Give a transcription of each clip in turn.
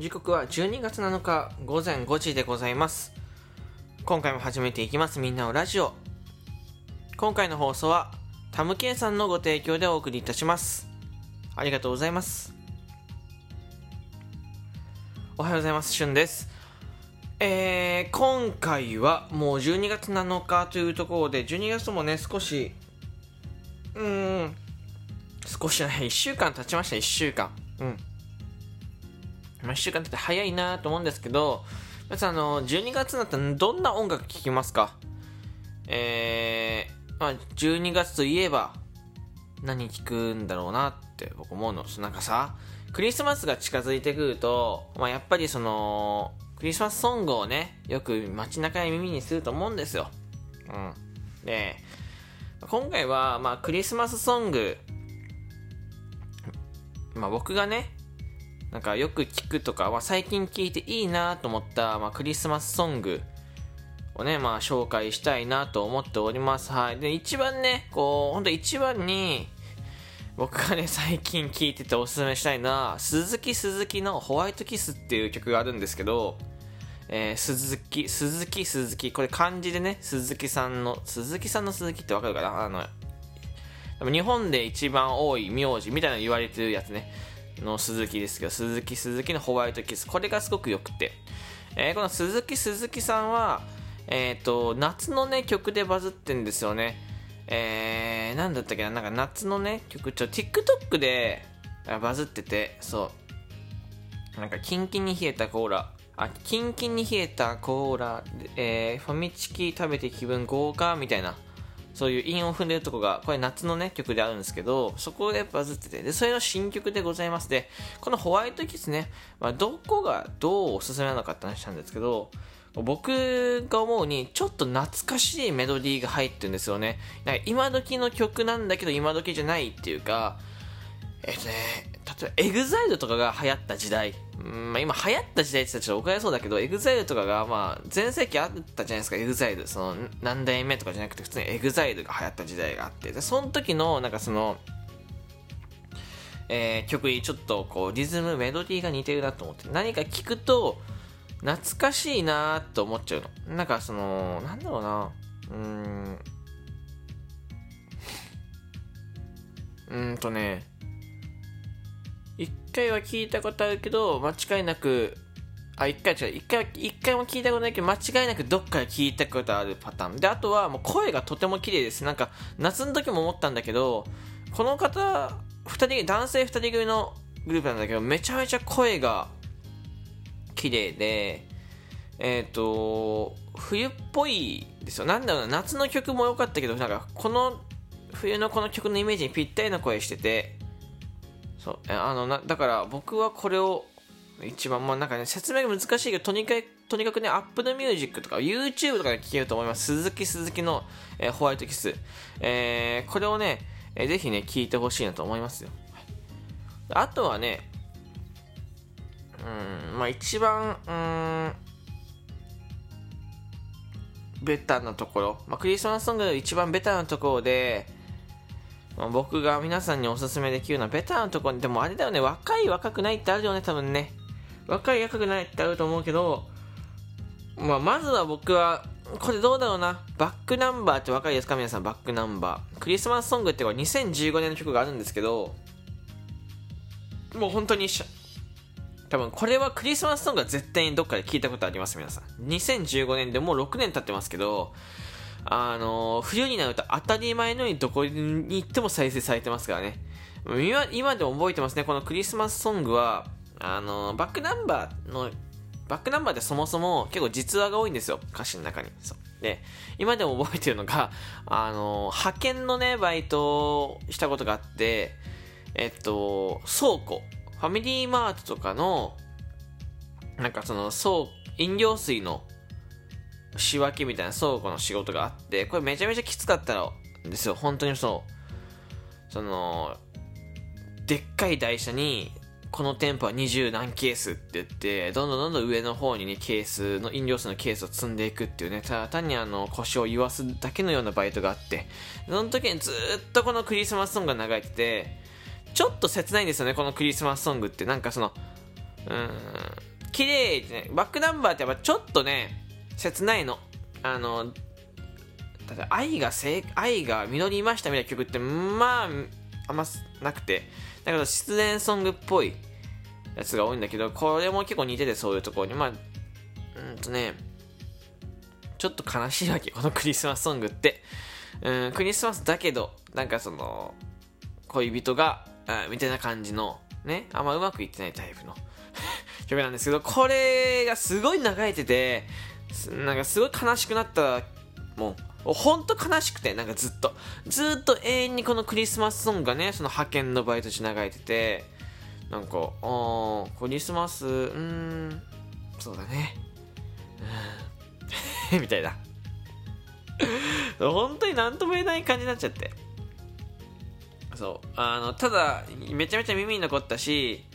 時刻は12月7日午前5時でございます。今回も始めていきますみんなのラジオ。今回の放送はタムケンさんのご提供でお送りいたします。ありがとうございます。おはようございますしゅんです。えー、今回はもう12月7日というところで12月もね少しうーん少しじゃない1週間経ちました1週間。うん。まあ、1週間経って早いなと思うんですけど、皆さん、あの、12月になったらどんな音楽聴きますか？えー、まあ、12月といえば、何聴くんだろうなって僕思うの。なんかさ、クリスマスが近づいてくると、まあ、やっぱりその、クリスマスソングをね、よく街中に耳にすると思うんですよ。うん。で、今回は、まあ、クリスマスソング、まあ、僕がね、なんかよく聞くとか、まあ、最近聞いていいなと思った、まあ、クリスマスソングをね、まあ、紹介したいなと思っております。はい。で、一番ね、こう、ほんと一番に、僕がね、最近聞いてておすすめしたいのは、鈴木鈴木のホワイトキスっていう曲があるんですけど、えー、鈴木、鈴木鈴木、これ漢字でね、鈴木さんの、鈴木さんの鈴木ってわかるかな？あの、日本で一番多い名字みたいなの言われてるやつね。の鈴木ですけど、鈴木鈴木のホワイトキス。これがすごく良くて。えー、この鈴木鈴木さんは、えっ、ー、と、夏のね、曲でバズってんですよね。えー、なんだったっけな、なんか夏のね、曲、ちょ、TikTok でバズってて、そう。なんか、キンキンに冷えたコーラ。あ、キンキンに冷えたコーラ、えー、ファミチキ食べて気分豪華みたいな。そういう韻を踏んでるとこが、これ夏のね、曲であるんですけど、そこでバズってて、で、それの新曲でございます。で、このホワイトキスね、まあ、どこがどうおすすめなのかって話なんですけど、僕が思うに、ちょっと懐かしいメロディーが入ってるんですよね。今時の曲なんだけど、今時じゃないっていうか、えっとね、 EXILE とかが流行った時代、まあ、今流行った時代って言ったらちょっと怒られそうだけど、 EXILE とかが、まあ、全盛期あったじゃないですか、 EXILE。その、何代目とかじゃなくて、普通に EXILE が流行った時代があって、で、その時の、なんかその、えー、曲にちょっとこう、リズム、メロディーが似てるなと思って、何か聞くと、懐かしいなと思っちゃうの。なんかその、なんだろうな、うーん、うーんとね、一回は聞いたことあるけど、間違いなく、あ、一回違う、一回、一回も聞いたことないけど、間違いなくどっかで聞いたことあるパターン。で、あとはもう声がとても綺麗です。なんか、夏の時も思ったんだけど、この方、二人、男性二人組のグループなんだけど、めちゃめちゃ声が綺麗で、えっ、ー、と、冬っぽいですよ。なんだろうな、夏の曲も良かったけど、なんか、この、冬のこの曲のイメージにぴったりな声してて、そう。あのなだから僕はこれを一番まあなんかね説明が難しいけどとにかくとにかくね Apple Music とか YouTube とかで聴けると思います。鈴木鈴木の、えー、ホワイトキス、えー、これをね、えー、ぜひね聴いてほしいなと思いますよ。あとはねうんまあ一番うんベタなところ、まあ、クリスマスソングの一番ベタなところで、僕が皆さんにおすすめできるのはベターなところに、でもあれだよね、若い若くないってあるよね、多分ね。若い若くないってあると思うけど、まあ、まずは僕は、これどうだろうな。バックナンバーってわかりですか？皆さん、バックナンバー。クリスマスソングってこれ2015年の曲があるんですけど、もう本当に一緒。多分これはクリスマスソングは絶対にどっかで聞いたことあります、皆さん。2015年でもう6年経ってますけど、あの、冬になると当たり前のようにどこに行っても再生されてますからね。今今でも覚えてますね。このクリスマスソングは、あの、バックナンバーの、バックナンバーってそもそも結構実話が多いんですよ。歌詞の中に。そう。で、今でも覚えてるのが、あの、派遣のね、バイトをしたことがあって、えっと、倉庫、ファミリーマートとかの、なんかその、倉、飲料水の仕分けみたいな倉庫の仕事があって、これめちゃめちゃきつかったんですよ。本当にそう。その、でっかい台車に、この店舗は20何ケースって言って、どんどんどんどん上の方にね、ケースの、飲料水のケースを積んでいくっていうね、ただ単にあの、腰を言わすだけのようなバイトがあって、その時にずっとこのクリスマスソングが流れてて、ちょっと切ないんですよね、このクリスマスソングって。なんかその、うーん綺麗ねバックナンバーってやっぱちょっとね切ないの。あのただ愛がせ愛が実りましたみたいな曲ってまああんまなくて。だけど失恋ソングっぽいやつが多いんだけどこれも結構似ててそういうところに。まあうんとねちょっと悲しいわけ。このクリスマスソングって。うんクリスマスだけどなんかその恋人がみたいな感じのね。あんまうまくいってないタイプの 曲なんですけどこれがすごい流れててなんかすごい悲しくなったもうほんと悲しくてなんかずっと。ずっと永遠にこのクリスマスソングがねその派遣のバイト中流れててなんかあクリスマスうんそうだね。みたいな。本当に何とも言えない感じになっちゃって。そう。あのただめちゃめちゃ耳に残ったし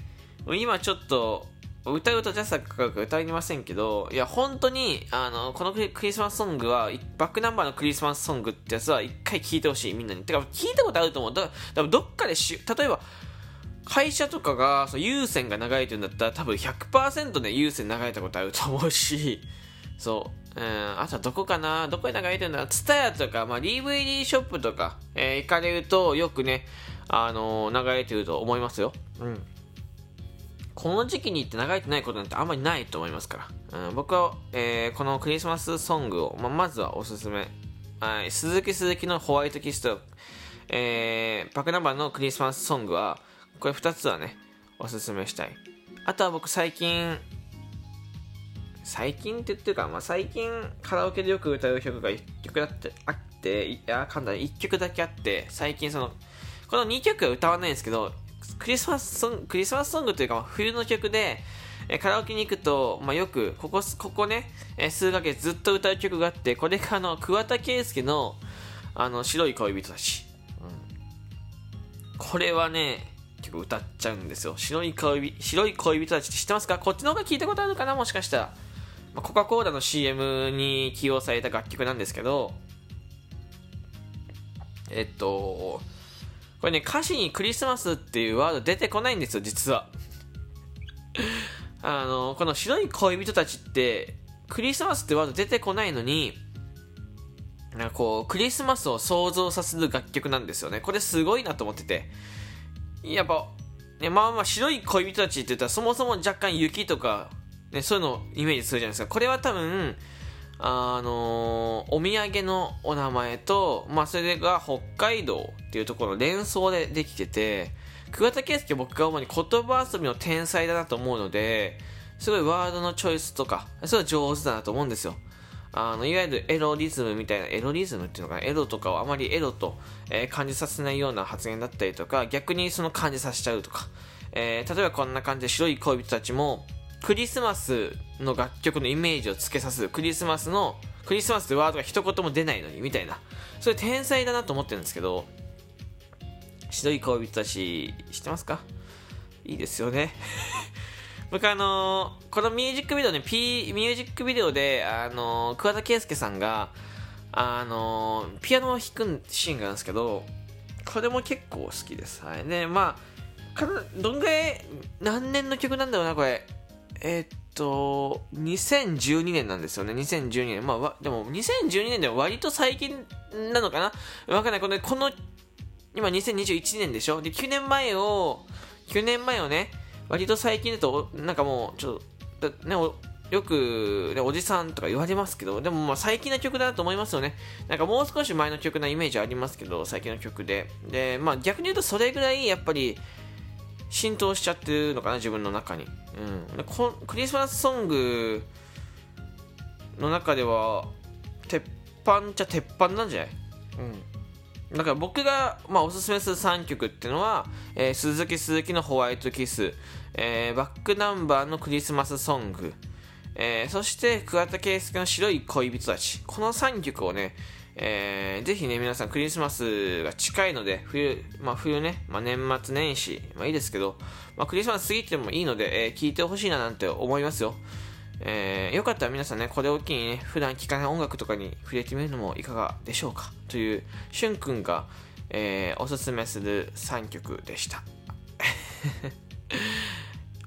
今ちょっと歌うとジャスタかか歌いませんけどいや本当にあのこのクリスマスソングはバックナンバーのクリスマスソングってやつは一回聴いてほしいみんなにてか聞いたことあると思うだからどっかでし例えば会社とかがそう有線が流れてるんだったら多分100%で有線流れたことあると思うしそう。うん、あとはどこかなどこで流れてるんだツタヤとか、まあ、DVD ショップとか、えー、行かれるとよくね、あのー、流れてると思いますよ。うん。この時期に行って流れてないことなんてあんまりないと思いますから。うん、僕は、えー、このクリスマスソングを、まあ、まずはおすすめ。はい、鈴木鈴木のホワイトキスと、えー、バックナンバーのクリスマスソングは、これ2つはね、おすすめしたい。あとは僕最近、最近って言ってるか、まあ、最近カラオケでよく歌う曲が1曲だってあっていやかんだ1曲だけあって最近そのこの2曲は歌わないんですけどクリスマスソングクリスマスソングというか、冬の曲でえカラオケに行くと、まあ、よくここここね、え数ヶ月ずっと歌う曲があってこれがあの桑田佳祐のあの白い恋人たち、うん、これはね結構歌っちゃうんですよ。白い恋白い恋人たちって知ってますか？こっちの方が聞いたことあるかな？もしかしたら。まあ、コカ・コーラの CM に起用された楽曲なんですけど、えっと、これね、歌詞にクリスマスっていうワード出てこないんですよ、実は。あの、この白い恋人たちって、クリスマスってワード出てこないのに、なんかこう、クリスマスを想像させる楽曲なんですよね。これすごいなと思ってて。やっぱ、ね、まあまあ白い恋人たちって言ったらそもそも若干雪とかね、そういうのをイメージするじゃないですか。これは多分、あの、お土産のお名前と、まあ、それが北海道っていうところの連想でできてて、桑田佳祐僕が主に言葉遊びの天才だなと思うので、すごいワードのチョイスとか、それは上手だなと思うんですよ。あの、いわゆるエロリズムみたいな、エロリズムっていうのかな、エロとかをあまりエロと、えー、感じさせないような発言だったりとか、逆にその感じさせちゃうとか、えー、例えばこんな感じで白い恋人たちも、クリスマスの楽曲のイメージをつけさすクリスマスのクリスマスってワードが一言も出ないのにみたいなそれ天才だなと思ってるんですけど白い恋人たち知ってますか？いいですよね 僕あのー、このミュージックビデオね、P、ミュージックビデオで、あのー、桑田佳祐さんが、あのー、ピアノを弾くシーンがあるんですけど、これも結構好きです。はい。で、まあ、どんぐらい、何年の曲なんだろうな、これ。えー、っと、2012年なんですよね。2012年。まあ、でも、2012年でも割と最近なのかなわかんない。この、この、今2021年でしょ？で、9年前を、9年前をね、割と最近だと、なんかもう、ちょっと、ね、よく、ね、おじさんとか言われますけど、でもまあ最近の曲だと思いますよね。なんかもう少し前の曲なイメージありますけど、最近の曲で。で、まあ逆に言うとそれぐらいやっぱり浸透しちゃってるのかな、自分の中に。うん、クリスマスソングの中では鉄板っちゃ鉄板なんじゃない？うん。だから僕が、まあ、おすすめする3曲っていうのは、えー、鈴木鈴木のホワイトキス、えー、バックナンバーのクリスマスソング、えー、そして桑田佳祐の白い恋人たち。この3曲をね、えー、ぜひね、皆さんクリスマスが近いので、冬、まあ冬ね、まあ年末年始、まあいいですけど、まあクリスマス過ぎてもいいので、えー、聞いてほしいななんて思いますよ。えー、よかったら皆さんね、これを機にね、普段聴かない音楽とかに触れてみるのもいかがでしょうか？という、しゅんくんが、えー、おすすめする3曲でした。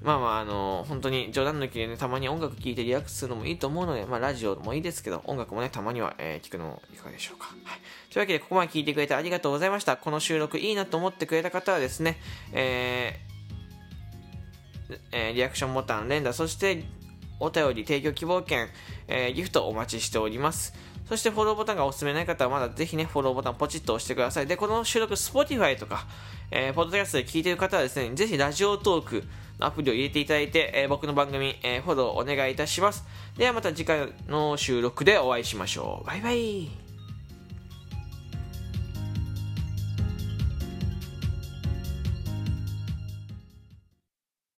まあまあ、あの本当に冗談抜きでね、たまに音楽聴いてリラックスするのもいいと思うので、まあ、ラジオもいいですけど、音楽もね、たまには、えー、聞くのもいかがでしょうか。はい。というわけで、ここまで聞いてくれてありがとうございました。この収録いいなと思ってくれた方はですね、えー、えー、リアクションボタン、連打、そして、お便り、提供希望券、えー、ギフトお待ちしております。そしてフォローボタンがおすすめない方はまだぜひね、フォローボタンポチッと押してください。で、この収録、Spotify とか、えー、ポッドキャストで聞いてる方はですね、ぜひラジオトークのアプリを入れていただいて、えー、僕の番組、えー、フォローお願いいたします。ではまた次回の収録でお会いしましょう。バイバイ。